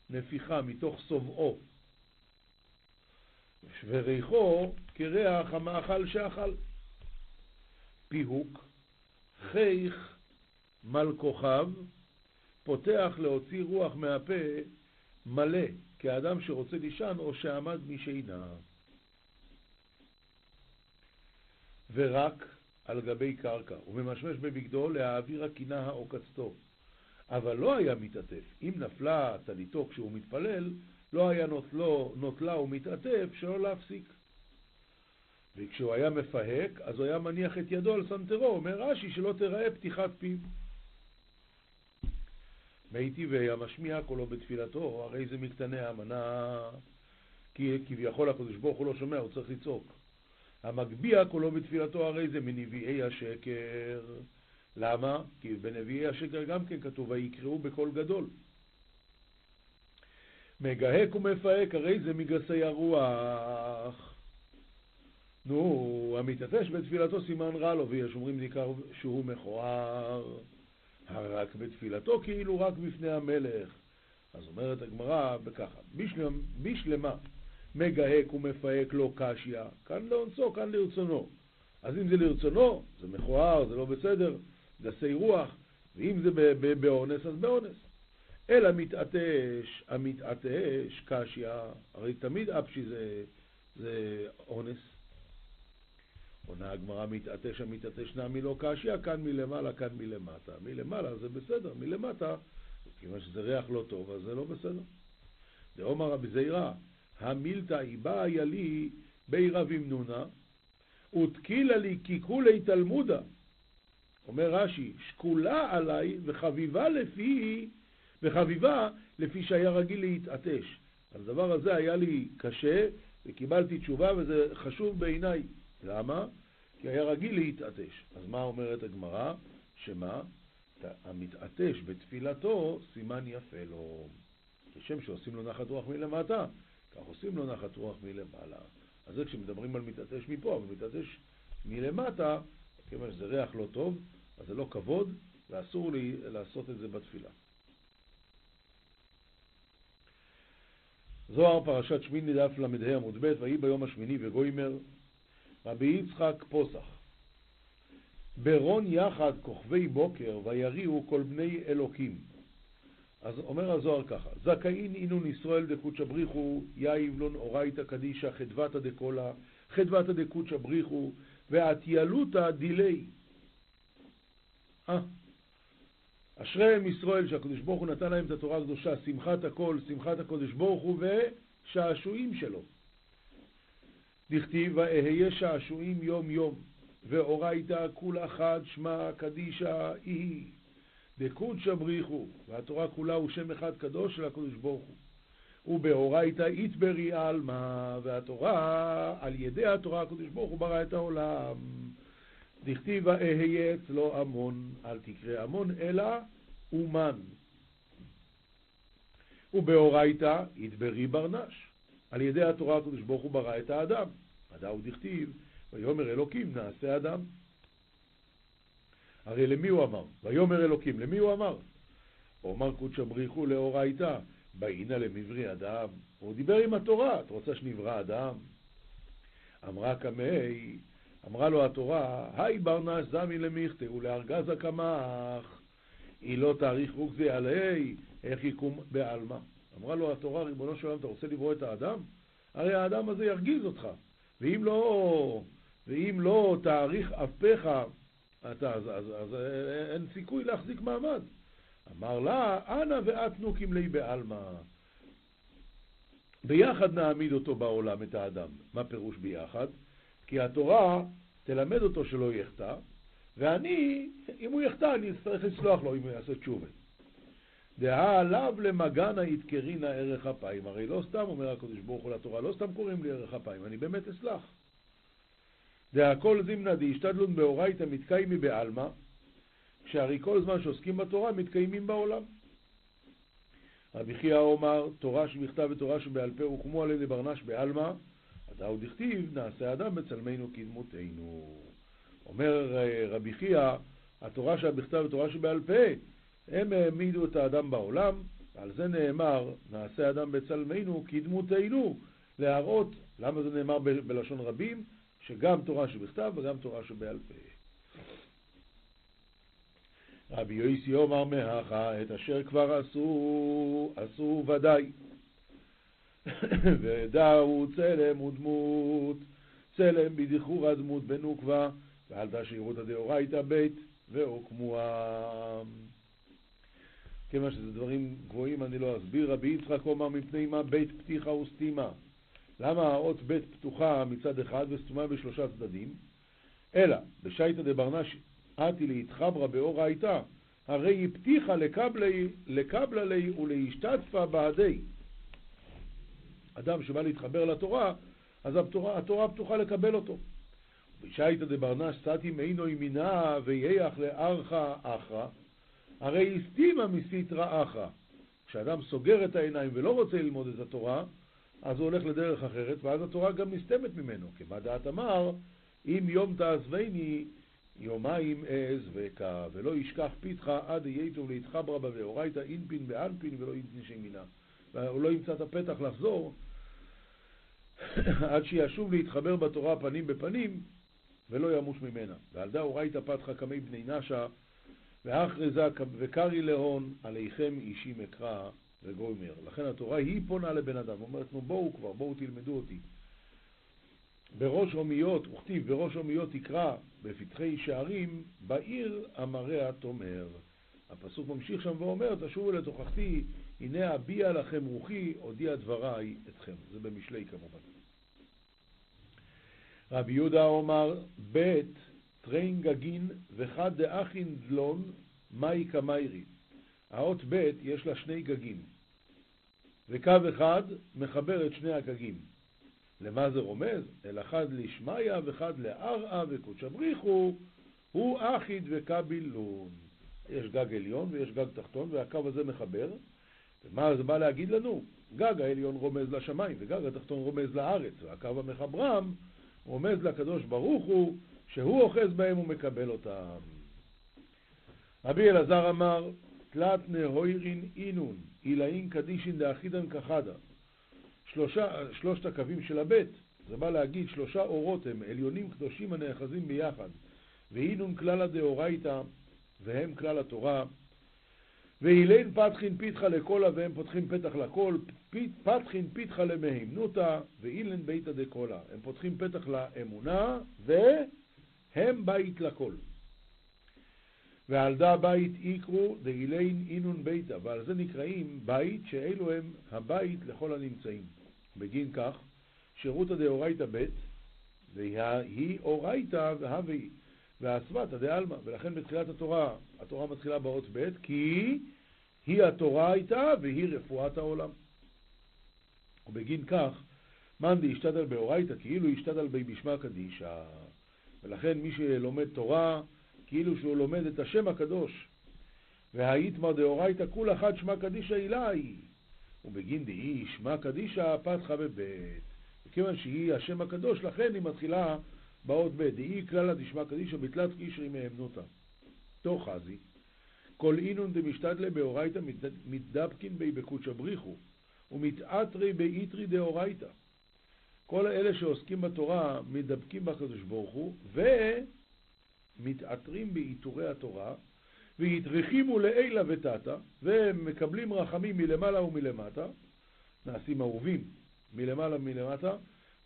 נפיחה מתוך סובעו, וריחו כריח המאכל שאכל. פיהוק, חייך מל כוכב, פותח להוציא רוח מהפה מלא, כאדם שרוצה לישן או שעמד משינה. ורק על גבי קרקע, וממשמש בבגדו להעביר הקינה העוקצתו. אבל לא היה מתעטף. אם נפלה טליתו כשהוא מתפלל, לא היה נוטלו, נוטלה ומתעטף שלא להפסיק. וכשהוא היה מפהק, אז הוא היה מניח את ידו על סנטרו, אומר רש"י שלא תראה פתיחת פיו. מי טבעי המשמיע קולו בתפילתו, הרי זה מקטני האמנה, כי כביכול הקדוש ברוך הוא לא שומע, הוא צריך לצעוק. המגביה קולו בתפילתו, הרי זה מנביאי השקר. למה? כי בנביאי השקר גם כן כתוב, ויקראו בקול גדול. מגהק ומפהק, הרי זה מגסי הרוח. נו, המתעטש בתפילתו סימן רע לו, ויש אומרים ניכר שהוא מכוער. רק בתפילתו כאילו רק בפני המלך. אז אומרת הגמרא בככה, בשלמה, בשלמה מגהק ומפהק לו קשיא, כאן לאונסו, כאן לרצונו. אז אם זה לרצונו, זה מכוער, זה לא בסדר, גסי רוח, ואם זה באונס, אז באונס. אלא מתעטש, המתעטש קשיא, הרי תמיד אפשי זה, זה אונס. עונה הגמרא מתעטש המתעטש נעמי לא קשיא, כאן מלמעלה, כאן מלמטה. מלמעלה זה בסדר, מלמטה, כיוון שזה ריח לא טוב, אז זה לא בסדר. דאמר רבי זעירא, המילתא איבא היה לי בי רב אמנונה, ותקילה לי ככולי תלמודה. אומר רש"י, שקולה עליי וחביבה לפי, וחביבה לפי שהיה רגיל להתעטש. הדבר הזה היה לי קשה, וקיבלתי תשובה, וזה חשוב בעיניי. למה? כי היה רגיל להתעטש. אז מה אומרת הגמרא? שמה? המתעטש בתפילתו, סימן יפה לו. כשם שעושים לו נחת רוח מלמטה, כך עושים לו נחת רוח מלמעלה. אז זה כשמדברים על מתעטש מפה, אבל מתעטש מלמטה, כיוון שזה ריח לא טוב, אז זה לא כבוד, ואסור לי לעשות את זה בתפילה. זוהר פרשת שמיני דף ל"ה עמוד ב', ויהי ביום השמיני וגוימר, רבי יצחק פוסח. ברון יחד כוכבי בוקר ויריעו כל בני אלוקים. אז אומר הזוהר ככה, זכאין אינון ישראל דקוצ'ה בריחו, יאיב לון אורייתא קדישא חדבתא דקולה, חדבתא דקוצ'ה בריחו, ועטיילותא דילי. אה, אשריהם ישראל שהקדוש ברוך הוא נתן להם את התורה הקדושה, שמחת הכל, שמחת הקדוש ברוך הוא ושעשועים שלו. דכתיב ואהיה שעשועים יום יום, ואורייתא כולה חד שמע קדישא היא. דקודשא בריחו, והתורה כולה הוא שם אחד קדוש של הקדוש ברוך הוא. ובאורייתא איתברי עלמא, והתורה, על ידי התורה הקדוש ברוך הוא ברא את העולם. דכתיב אהיה אצלו המון, אל תקרא המון, אלא אומן. ובאורייתא איתברי ברנש. על ידי התורה הקדוש ברוך הוא ברא את האדם. הדאו דכתיב, ויאמר אלוקים נעשה אדם. הרי למי הוא אמר? ויאמר אלוקים, למי הוא אמר? אומר קודשא בריחו לאורייתא, באינה למברי אדם. הוא דיבר עם התורה, את רוצה שנברא אדם? אמרה קמי, אמרה לו התורה, היי ברנש זמי למיכתה ולארגזה קמח, היא לא תאריך רוגזי עלי, איך יקום בעלמא. אמרה לו התורה, ריבונו של עולם, אתה רוצה לברוא את האדם? הרי האדם הזה ירגיז אותך. ואם לא, ואם לא תאריך אפיך, אתה, אז, אז, אז אין סיכוי להחזיק מעמד. אמר לה, אנא ואת נוקים לי בעלמא. ביחד נעמיד אותו בעולם, את האדם. מה פירוש ביחד? כי התורה תלמד אותו שלא יחטא, ואני, אם הוא יחטא, אני אצטרך לסלוח לו אם הוא יעשה תשובה. דהה עליו למגנה יתקרינה ערך אפיים. הרי לא סתם אומר הקדוש ברוך הוא לתורה, לא סתם קוראים לי ערך אפיים, אני באמת אסלח. דהכל זימנה דהשתדלון באורייתא מתקיימי בעלמא, כשהרי כל זמן שעוסקים בתורה מתקיימים בעולם. רבי חייא אומר, תורה שבכתב ותורה שבעל פה הוקמו על ידי ברנש בעלמא, הדאו דכתיב, נעשה אדם בצלמנו כדמותנו. אומר אה, רבי חייא, התורה שבכתב ותורה שבעל פה הם העמידו את האדם בעולם, ועל זה נאמר, נעשה אדם בצלמנו כדמותנו, להראות, למה זה נאמר בלשון רבים? שגם תורה שבכתב וגם תורה שבעל פה. רבי יויסי אומר מהכה, את אשר כבר עשו, עשו ודאי. [coughs] ודאו צלם ודמות, צלם בדיחור הדמות בנוקבה, ועל תשירותא דאורייתא בית והוקמוה. כיוון שזה דברים גבוהים אני לא אסביר. רבי יצחק אומר מפני מה בית פתיחה וסתימה. למה האות בית פתוחה מצד אחד וסתומה בשלושה צדדים? אלא, בשייטא דברנש אתי להתחברה באורייתא, הרי היא פתיחה לקבלה לי ולהשתתפה בעדי. אדם שבא להתחבר לתורה, אז התורה, התורה פתוחה לקבל אותו. בשייטא דברנש סתי ימינה וייח לארכה אחרא, הרי הסתימה מסיטרא אחרא. כשאדם סוגר את העיניים ולא רוצה ללמוד את התורה, אז הוא הולך לדרך אחרת, ואז התורה גם נסתמת ממנו. כמה דעת אמר, אם יום תעזבני, יומיים אעז וקה, ולא ישכח פיתך עד יתו להתחברה בה ואורייתא אינפין באנפין ולא ינפין שמינה. הוא לא ימצא את הפתח לחזור עד שישוב להתחבר בתורה פנים בפנים ולא ימוש ממנה. ועל דה אורייתא פתחה קמי בני נשה ואחרזה וקרי להון עליכם אישי מקרא וגוימר. לכן התורה היא פונה לבן אדם, אומרת נו בואו כבר, בואו תלמדו אותי. בראש אומיות, וכתיב בראש אומיות תקרא בפתחי שערים, בעיר המראה תאמר. הפסוק ממשיך שם ואומר, תשובו לתוכחתי, הנה אביע לכם רוחי, הודיע דבריי אתכם. זה במשלי כמובן. רבי יהודה אומר, בית תרין גגין וחד דאחיד לון מאי קא מיירי. האות ב' יש לה שני גגים, וקו אחד מחבר את שני הגגים. למה זה רומז? אלא חד לשמיא וחד לארעא וקודשא בריך הוא, הוא אחיד וקביל לון. יש גג עליון ויש גג תחתון, והקו הזה מחבר. ומה זה בא להגיד לנו? גג העליון רומז לשמיים, וגג התחתון רומז לארץ, והקו המחברם רומז לקדוש ברוך הוא, שהוא אוחז בהם ומקבל אותם. רבי אלעזר אמר, תלת נהוירין אינון, אילאין קדישין דאחידן כחדה. שלושת הקווים של הבית, זה בא להגיד שלושה אורות הם עליונים קדושים הנאחזים ביחד, ואינון כלל הדאורייתא, והם כלל התורה. ואילין פתחין פיתחה לקולה, והם פותחים פתח לכל, פתחין פיתחה למהימנותא, ואילן ביתא דקולה. הם פותחים פתח לאמונה, והם בית לכל. ועל דה בית יקרו דגילין אינון ביתא, ועל זה נקראים בית שאלו הם הבית לכל הנמצאים. בגין כך, שירותא דאורייתא בית, והיא אורייתא והווי, והסבתא דעלמא, ולכן בתחילת התורה, התורה מתחילה באות בית, כי היא התורה הייתה והיא רפואת העולם. ובגין כך, מאן דאשתדל באורייתא, כאילו השתדל בי בשמה קדישא. ולכן מי שלומד תורה, כאילו שהוא לומד את השם הקדוש. והאיתמר דאורייתא כול אחת שמע קדישא אילאי. ובגין דהי שמע קדישא פתחה בבית. וכיוון שהיא השם הקדוש, לכן היא מתחילה באות בית. דהי כללה דשמע קדישא בתלת קישרי מהמנותא. תוך חזי. כל אינון דמשתדלה באורייתא מתדבקין בי בקודשא בריחו, ומתעטרי באיתרי דאורייתא. כל אלה שעוסקים בתורה מדבקים בקדוש ברוך הוא, ומתעטרים בעיטורי התורה, ויתרחימו לעילה ותתא, והם מקבלים רחמים מלמעלה ומלמטה, נעשים אהובים מלמעלה ומלמטה,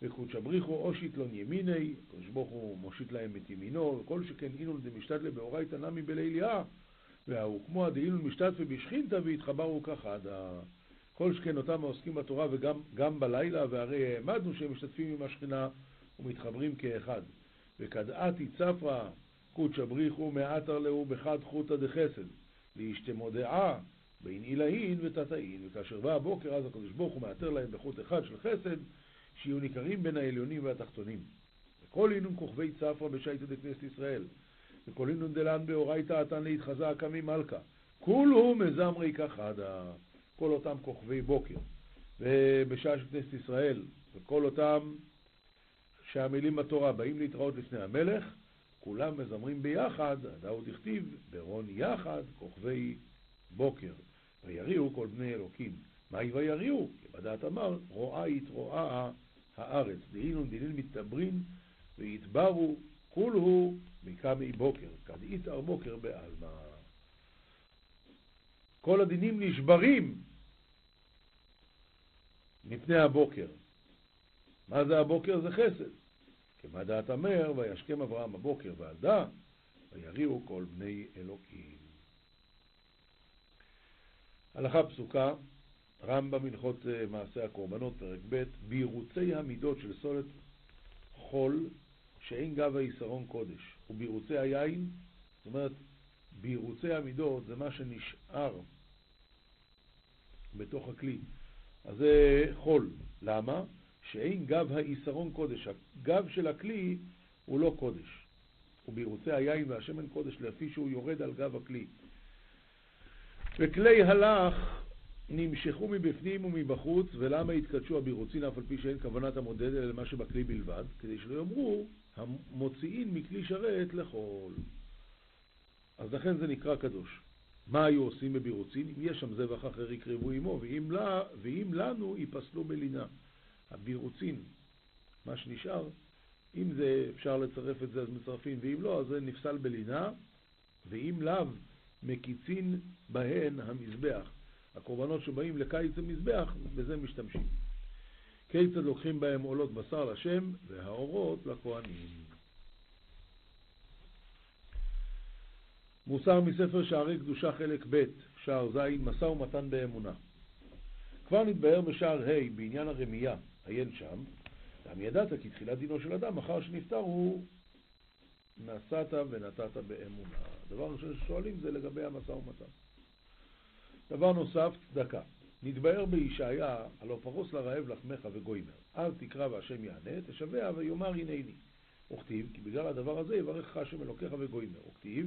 וקודשא בריחו אושיט לון ימיני, קדוש ברוך הוא מושיט להם את ימינו, וכל שכן אינון דמשתדלה באורייתא נמי בליליה, והוא כמו הדאינון משתתפה בשכינתא והתחברו כחדה. כל שכן אותם העוסקים בתורה וגם בלילה, והרי העמדנו שהם משתתפים עם השכינה ומתחברים כאחד. וכדעתי צפרא קודשא בריחו מעטר להו בחד חוטא דחסד, להשתמודעה בין עילאין ותתאין, וכאשר בא הבוקר אז הקדוש ברוך הוא מעטר להם בחוט אחד של חסד, שיהיו ניכרים בין העליונים והתחתונים. וכל אינון כוכבי צפרא בשייטא דכנסת ישראל, וכל אינון דלן באורייתא עתן להתחזה הקמי מלכה, כולו מזמרי כחדה. כל אותם כוכבי בוקר, ובשעה של כנסת ישראל, וכל אותם שהמילים בתורה באים להתראות לפני המלך, כולם מזמרים ביחד, דאוד הכתיב, ברון יחד, כוכבי בוקר. ויריעו כל בני אלוקים. מהי ויריעו? כי בדעת אמר, רואה יתרואה הארץ. דהינון דינין מתברין ויתברו כולהו מקמי בוקר. כד יתער בוקר בעלמא. כל הדינים נשברים מפני הבוקר. מה זה הבוקר? זה חסד. כמה דעת אמר, וישכם אברהם בבוקר ועדה, ויריעו כל בני אלוקים. הלכה פסוקה, רמב"ם הלכות אה, מעשה הקורבנות, פרק ב', בירוצי המידות של סולת חול, שאין גב היסרון קודש, ובירוצי היין, זאת אומרת, בירוצי המידות זה מה שנשאר בתוך הכלי. אז זה חול. למה? שאין גב היסרון קודש. הגב של הכלי הוא לא קודש. ובירוצי היין והשמן קודש לפי שהוא יורד על גב הכלי. וכלי הלך נמשכו מבפנים ומבחוץ, ולמה התקדשו הבירוצין אף על פי שאין כוונת המודד אלא למה שבכלי בלבד, כדי שלא יאמרו המוציאין מכלי שרת לחול. אז לכן זה נקרא קדוש. מה היו עושים בבירוצין? אם יש שם זבח אחר יקרבו עמו, ואם, לה, ואם לנו ייפסלו בלינה. הבירוצין, מה שנשאר, אם זה אפשר לצרף את זה אז מצרפים, ואם לא אז זה נפסל בלינה, ואם לאו מקיצין בהן המזבח. הקורבנות שבאים לקיץ המזבח, בזה משתמשים. כיצד לוקחים בהם עולות בשר לשם והאורות לכהנים. מוסר מספר שערי קדושה חלק ב', שער ז', משא ומתן באמונה. כבר נתבהר בשער ה' בעניין הרמייה, עיין שם, גם ידעת כי תחילת דינו של אדם אחר שנפטר הוא נשאת ונתת באמונה. הדבר הראשון ששואלים זה לגבי המשא ומתן. דבר נוסף, צדקה. נתבהר בישעיה, הלא פרוס לרעב לחמך וגוימר. אז תקרא והשם יענה, תשבע ויאמר הנני. וכתיב, כי בגלל הדבר הזה יברך לך השם אלוקיך וגוימר. וכתיב,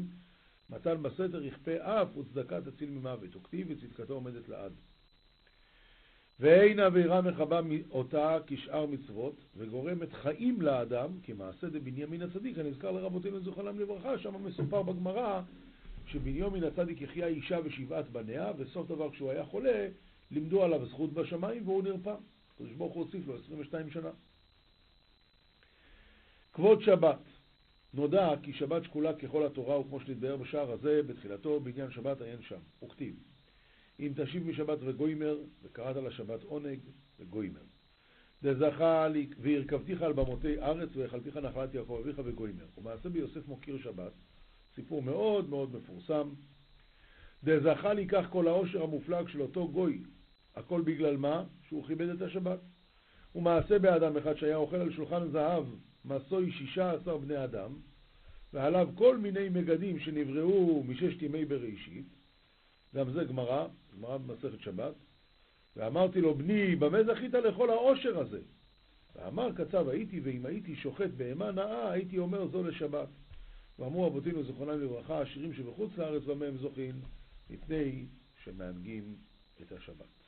מתן בסתר יכפה אף וצדקה תציל ממוות. וכתיב, וצדקתו עומדת לעד. ואין עבירה מכבה אותה כשאר מצוות, וגורמת חיים לאדם, כמעשה דבנימין הצדיק, הנזכר לרבותינו זכרם לברכה, שם מסופר בגמרא שבנימין הצדיק יחיה אישה ושבעת בניה, וסוף דבר כשהוא היה חולה, לימדו עליו זכות בשמיים והוא נרפא. הקדוש ברוך הוא הוסיף לו 22 שנה. כבוד שבת נודע כי שבת שקולה ככל התורה, וכמו שנתבהר בשער הזה, בתחילתו בעניין שבת עיין שם. וכתיב אם תשיב משבת וגוימר, וקראת לשבת עונג וגוימר. דזכה לי, והרכבתיך על במותי ארץ, והאכלתיך נחלת יעקב אביך וגוימר. ומעשה ביוסף מוקיר שבת, סיפור מאוד מאוד מפורסם. דזכה לי כך כל העושר המופלג של אותו גוי, הכל בגלל מה? שהוא כיבד את השבת. ומעשה באדם אחד שהיה אוכל על שולחן זהב מסוי שישה עשר בני אדם, ועליו כל מיני מגדים שנבראו מששת ימי בראשית, גם זה גמרא, גמרא במסכת שבת, ואמרתי לו, בני, במה זכית לכל העושר הזה? ואמר קצב הייתי, ואם הייתי שוחט בהמה נאה, הייתי אומר זו לשבת. ואמרו אבותינו זכרונם לברכה, השירים שבחוץ לארץ במה הם זוכים, מפני שמענגים את השבת.